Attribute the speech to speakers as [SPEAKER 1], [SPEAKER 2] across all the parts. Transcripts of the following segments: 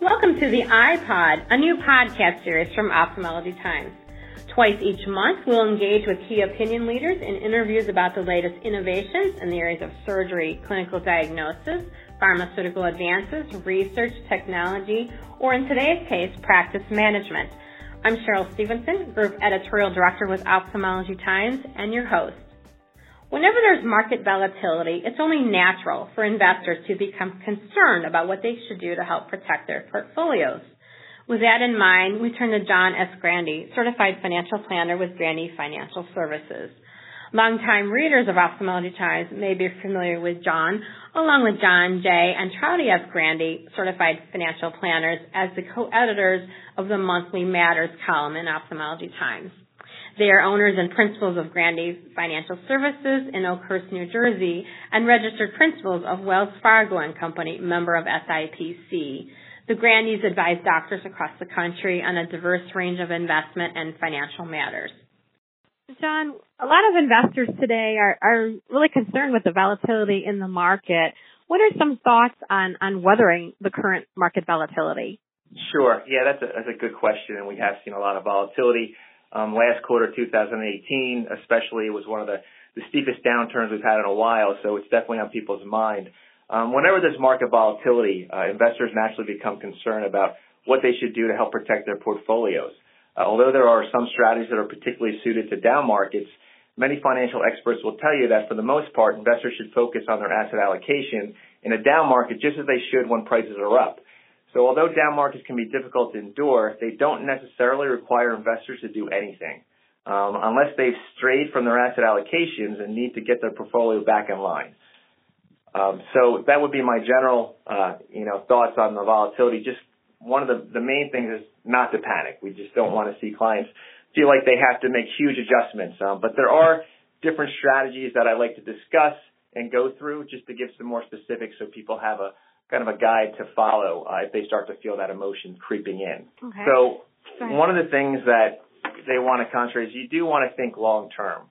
[SPEAKER 1] Welcome to the iPod, a new podcast series from Ophthalmology Times. Twice each month, we'll engage with key opinion leaders in interviews about the latest innovations in the areas of surgery, clinical diagnosis, pharmaceutical advances, research, technology, or in today's case, practice management. I'm Cheryl Stevenson, Group Editorial Director with Ophthalmology Times, and your host. Whenever there's market volatility, it's only natural for investors to become concerned about what they should do to help protect their portfolios. With that in mind, we turn to John S. Grande, Certified Financial Planner with Grande Financial Services. Longtime readers of Ophthalmology Times may be familiar with John, along with John J. and Traci S. Grande, Certified Financial Planners, as the co-editors of the Money Matters column in Ophthalmology Times. They are owners and principals of Grande Financial Services in Oakhurst, New Jersey, and registered principals of Wells Fargo and Company, member of SIPC. The Grandes advise doctors across the country on a diverse range of investment and financial matters.
[SPEAKER 2] John, a lot of investors today are, are really concerned with the volatility in the market. What are some thoughts on, on weathering the current market volatility?
[SPEAKER 3] Sure. Yeah, that's a, that's a good question, and we have seen a lot of volatility. Um, last quarter, 2018, especially, was one of the, the steepest downturns we've had in a while, so it's definitely on people's mind. Um, whenever there's market volatility, uh, investors naturally become concerned about what they should do to help protect their portfolios. Uh, although there are some strategies that are particularly suited to down markets, many financial experts will tell you that for the most part, investors should focus on their asset allocation in a down market just as they should when prices are up. So although down markets can be difficult to endure, they don't necessarily require investors to do anything. Um, unless they've strayed from their asset allocations and need to get their portfolio back in line. Um, so that would be my general, uh, you know, thoughts on the volatility. Just one of the, the main things is not to panic. We just don't want to see clients feel like they have to make huge adjustments. Um, but there are different strategies that I like to discuss and go through just to give some more specifics so people have a kind of a guide to follow uh, if they start to feel that emotion creeping in.
[SPEAKER 2] Okay.
[SPEAKER 3] So one of the things that they want to concentrate is you do want to think long term.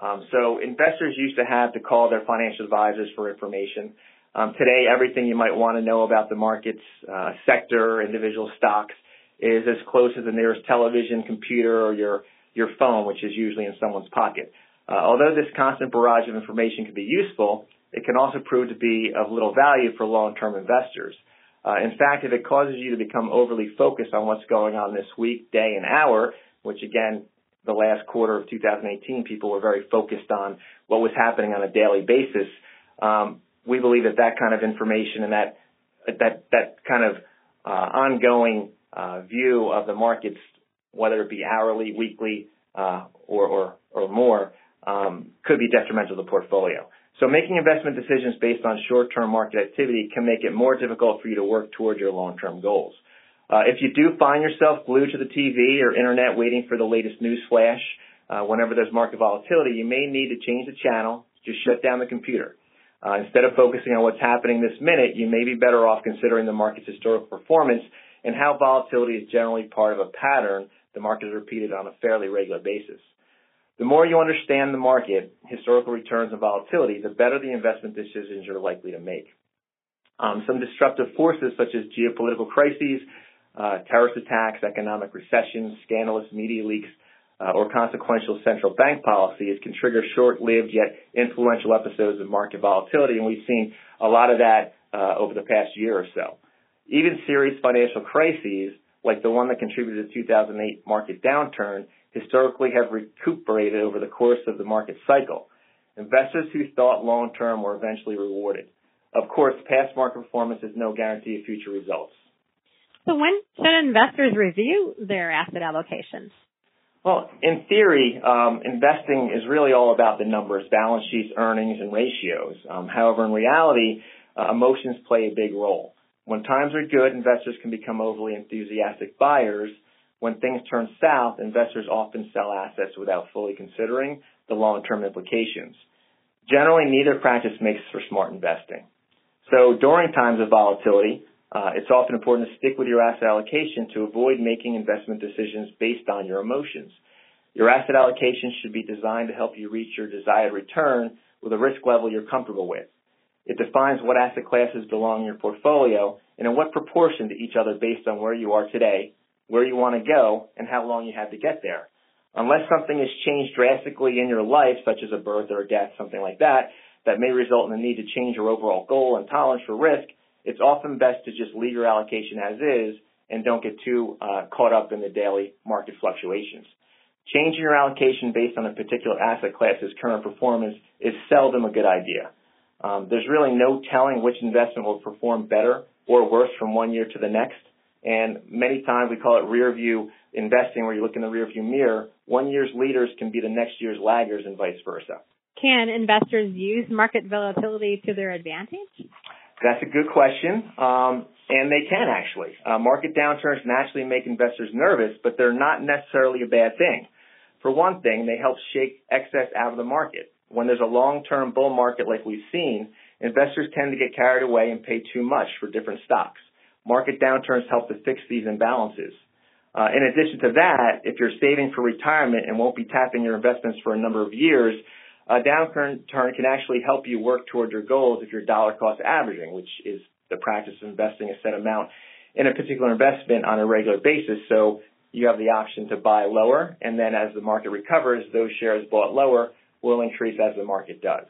[SPEAKER 3] Um, so investors used to have to call their financial advisors for information. Um, today, everything you might want to know about the markets, uh, sector, individual stocks is as close as the nearest television, computer, or your your phone, which is usually in someone's pocket. Uh, although this constant barrage of information can be useful, it can also prove to be of little value for long-term investors. Uh, in fact, if it causes you to become overly focused on what's going on this week, day, and hour, which again, the last quarter of 2018, people were very focused on what was happening on a daily basis. Um, we believe that that kind of information and that that that kind of uh, ongoing uh, view of the markets, whether it be hourly, weekly, uh, or, or or more, um, could be detrimental to the portfolio. So making investment decisions based on short-term market activity can make it more difficult for you to work towards your long-term goals. Uh, if you do find yourself glued to the TV or internet waiting for the latest news flash, uh, whenever there's market volatility, you may need to change the channel, just shut down the computer. Uh, instead of focusing on what's happening this minute, you may be better off considering the market's historical performance and how volatility is generally part of a pattern the market is repeated on a fairly regular basis. The more you understand the market, historical returns and volatility, the better the investment decisions you're likely to make. Um, some disruptive forces such as geopolitical crises, uh, terrorist attacks, economic recessions, scandalous media leaks, uh, or consequential central bank policies can trigger short-lived yet influential episodes of market volatility, and we've seen a lot of that uh, over the past year or so. Even serious financial crises, like the one that contributed to the 2008 market downturn, historically have recuperated over the course of the market cycle. Investors who thought long term were eventually rewarded. Of course, past market performance is no guarantee of future results.
[SPEAKER 2] So when should investors review their asset allocations?
[SPEAKER 3] Well, in theory, um, investing is really all about the numbers, balance sheets, earnings, and ratios. Um, however, in reality, uh, emotions play a big role. When times are good, investors can become overly enthusiastic buyers when things turn south, investors often sell assets without fully considering the long-term implications. Generally, neither practice makes for smart investing. So during times of volatility, uh, it's often important to stick with your asset allocation to avoid making investment decisions based on your emotions. Your asset allocation should be designed to help you reach your desired return with a risk level you're comfortable with. It defines what asset classes belong in your portfolio and in what proportion to each other based on where you are today, where you want to go, and how long you have to get there. Unless something has changed drastically in your life, such as a birth or a death, something like that, that may result in the need to change your overall goal and tolerance for risk, it's often best to just leave your allocation as is and don't get too uh, caught up in the daily market fluctuations. Changing your allocation based on a particular asset class's current performance is seldom a good idea. Um, there's really no telling which investment will perform better or worse from one year to the next. And many times we call it rear view investing where you look in the rear view mirror. One year's leaders can be the next year's laggers and vice versa.
[SPEAKER 2] Can investors use market volatility to their advantage?
[SPEAKER 3] That's a good question. Um, and they can actually. Uh, market downturns naturally make investors nervous, but they're not necessarily a bad thing. For one thing, they help shake excess out of the market. When there's a long-term bull market like we've seen, investors tend to get carried away and pay too much for different stocks. Market downturns help to fix these imbalances. Uh, in addition to that, if you're saving for retirement and won't be tapping your investments for a number of years, a downturn can actually help you work toward your goals if you're dollar cost averaging, which is the practice of investing a set amount in a particular investment on a regular basis. So you have the option to buy lower, and then as the market recovers, those shares bought lower will increase as the market does.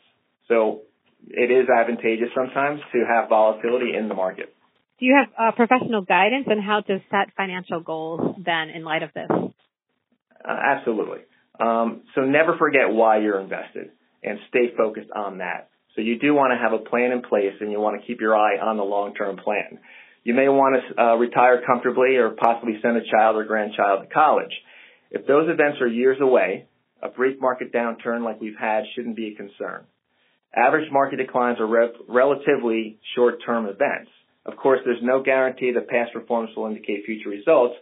[SPEAKER 3] So it is advantageous sometimes to have volatility in the market.
[SPEAKER 2] Do you have uh, professional guidance on how to set financial goals then in light of this? Uh,
[SPEAKER 3] absolutely. Um, so never forget why you're invested and stay focused on that. So you do want to have a plan in place and you want to keep your eye on the long-term plan. You may want to uh, retire comfortably or possibly send a child or grandchild to college. If those events are years away, a brief market downturn like we've had shouldn't be a concern. Average market declines are re- relatively short-term events. Of course, there's no guarantee that past performance will indicate future results,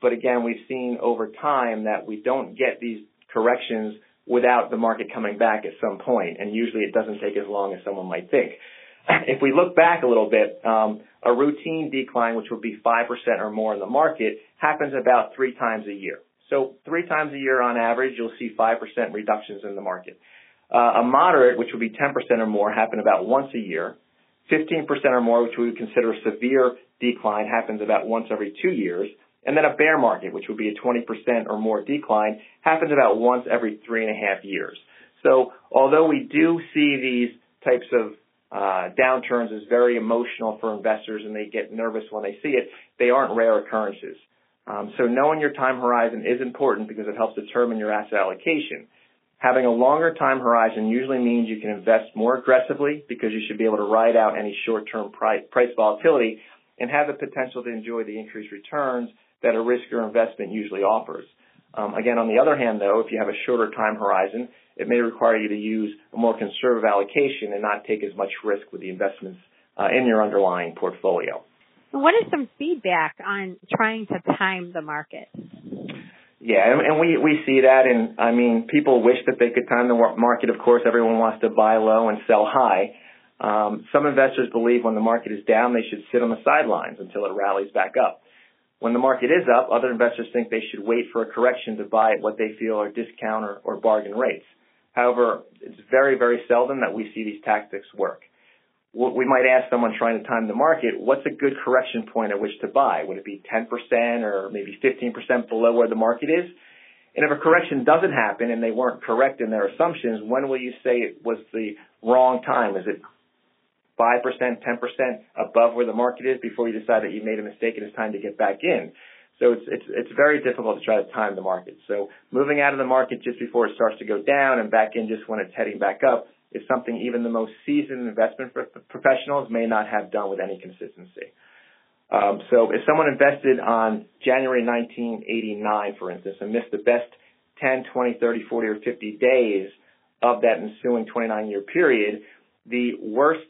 [SPEAKER 3] but again, we've seen over time that we don't get these corrections without the market coming back at some point, and usually it doesn't take as long as someone might think. If we look back a little bit, um, a routine decline, which would be 5% or more in the market, happens about three times a year. So three times a year on average, you'll see 5% reductions in the market. Uh, a moderate, which would be 10% or more, happen about once a year. 15% or more, which we would consider a severe decline, happens about once every two years. And then a bear market, which would be a 20% or more decline, happens about once every three and a half years. So although we do see these types of uh, downturns as very emotional for investors and they get nervous when they see it, they aren't rare occurrences. Um, so knowing your time horizon is important because it helps determine your asset allocation. Having a longer time horizon usually means you can invest more aggressively because you should be able to ride out any short-term price, price volatility and have the potential to enjoy the increased returns that a riskier investment usually offers. Um, again, on the other hand, though, if you have a shorter time horizon, it may require you to use a more conservative allocation and not take as much risk with the investments uh, in your underlying portfolio.
[SPEAKER 2] What is some feedback on trying to time the market?
[SPEAKER 3] Yeah, and, and we we see that, and I mean, people wish that they could time the market. Of course, everyone wants to buy low and sell high. Um, some investors believe when the market is down, they should sit on the sidelines until it rallies back up. When the market is up, other investors think they should wait for a correction to buy at what they feel are discount or, or bargain rates. However, it's very, very seldom that we see these tactics work. We might ask someone trying to time the market, what's a good correction point at which to buy? Would it be 10% or maybe 15% below where the market is? And if a correction doesn't happen and they weren't correct in their assumptions, when will you say it was the wrong time? Is it 5%, 10% above where the market is before you decide that you made a mistake and it's time to get back in. So it's, it's, it's very difficult to try to time the market. So moving out of the market just before it starts to go down and back in just when it's heading back up is something even the most seasoned investment professionals may not have done with any consistency. Um, so if someone invested on January 1989, for instance, and missed the best 10, 20, 30, 40, or 50 days of that ensuing 29 year period, the worst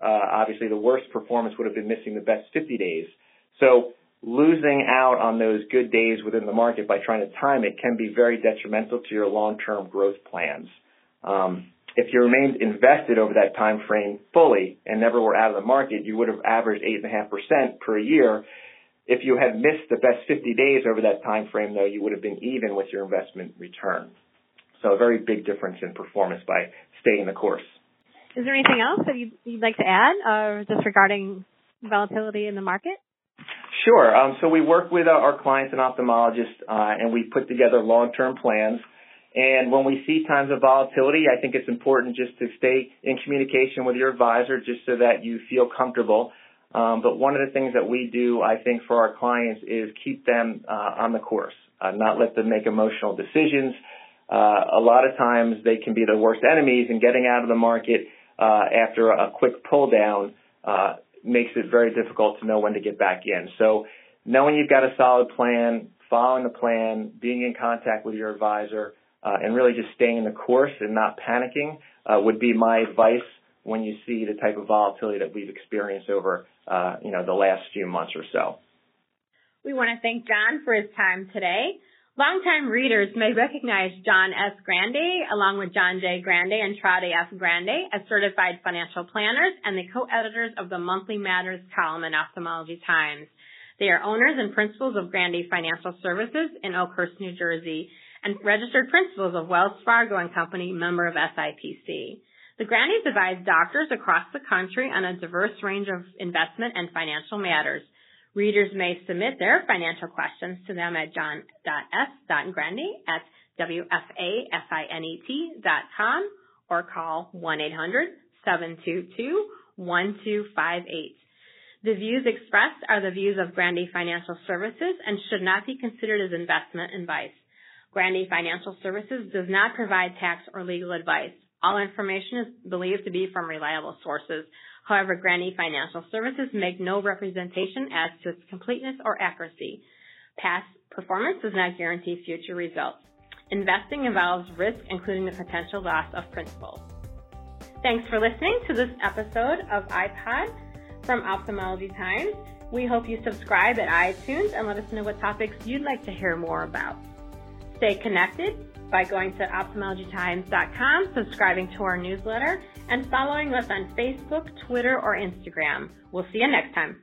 [SPEAKER 3] uh, obviously the worst performance would have been missing the best 50 days. So losing out on those good days within the market by trying to time it can be very detrimental to your long-term growth plans. Um, if you remained invested over that time frame fully and never were out of the market, you would have averaged 8.5% per year. If you had missed the best 50 days over that time frame, though, you would have been even with your investment return. So a very big difference in performance by staying the course.
[SPEAKER 2] Is there anything else that you'd, you'd like to add, uh, just regarding volatility in the market?
[SPEAKER 3] Sure. Um, so we work with uh, our clients and ophthalmologists, uh, and we put together long-term plans. And when we see times of volatility, I think it's important just to stay in communication with your advisor just so that you feel comfortable. Um, but one of the things that we do, I think, for our clients is keep them uh, on the course, uh, not let them make emotional decisions. Uh, a lot of times they can be the worst enemies, and getting out of the market uh, after a quick pull down uh, makes it very difficult to know when to get back in. So knowing you've got a solid plan, following the plan, being in contact with your advisor, uh, and really just staying in the course and not panicking uh, would be my advice when you see the type of volatility that we've experienced over, uh, you know, the last few months or so.
[SPEAKER 1] We want to thank John for his time today. Longtime readers may recognize John S. Grande along with John J. Grande and Traci F. Grande as certified financial planners and the co-editors of the Money Matters column in Ophthalmology Times. They are owners and principals of Grande Financial Services in Oakhurst, New Jersey, and registered principals of Wells Fargo and Company, member of SIPC. The Grandes advise doctors across the country on a diverse range of investment and financial matters. Readers may submit their financial questions to them at john.s.grande at wfafinet.com or call 1-800-722-1258. The views expressed are the views of Grande Financial Services and should not be considered as investment advice. Grande Financial Services does not provide tax or legal advice. All information is believed to be from reliable sources. However, Grande Financial Services make no representation as to its completeness or accuracy. Past performance does not guarantee future results. Investing involves risk, including the potential loss of principal. Thanks for listening to this episode of iPod from Ophthalmology Times. We hope you subscribe at iTunes and let us know what topics you'd like to hear more about. Stay connected by going to ophthalmologytimes.com, subscribing to our newsletter, and following us on Facebook, Twitter, or Instagram. We'll see you next time.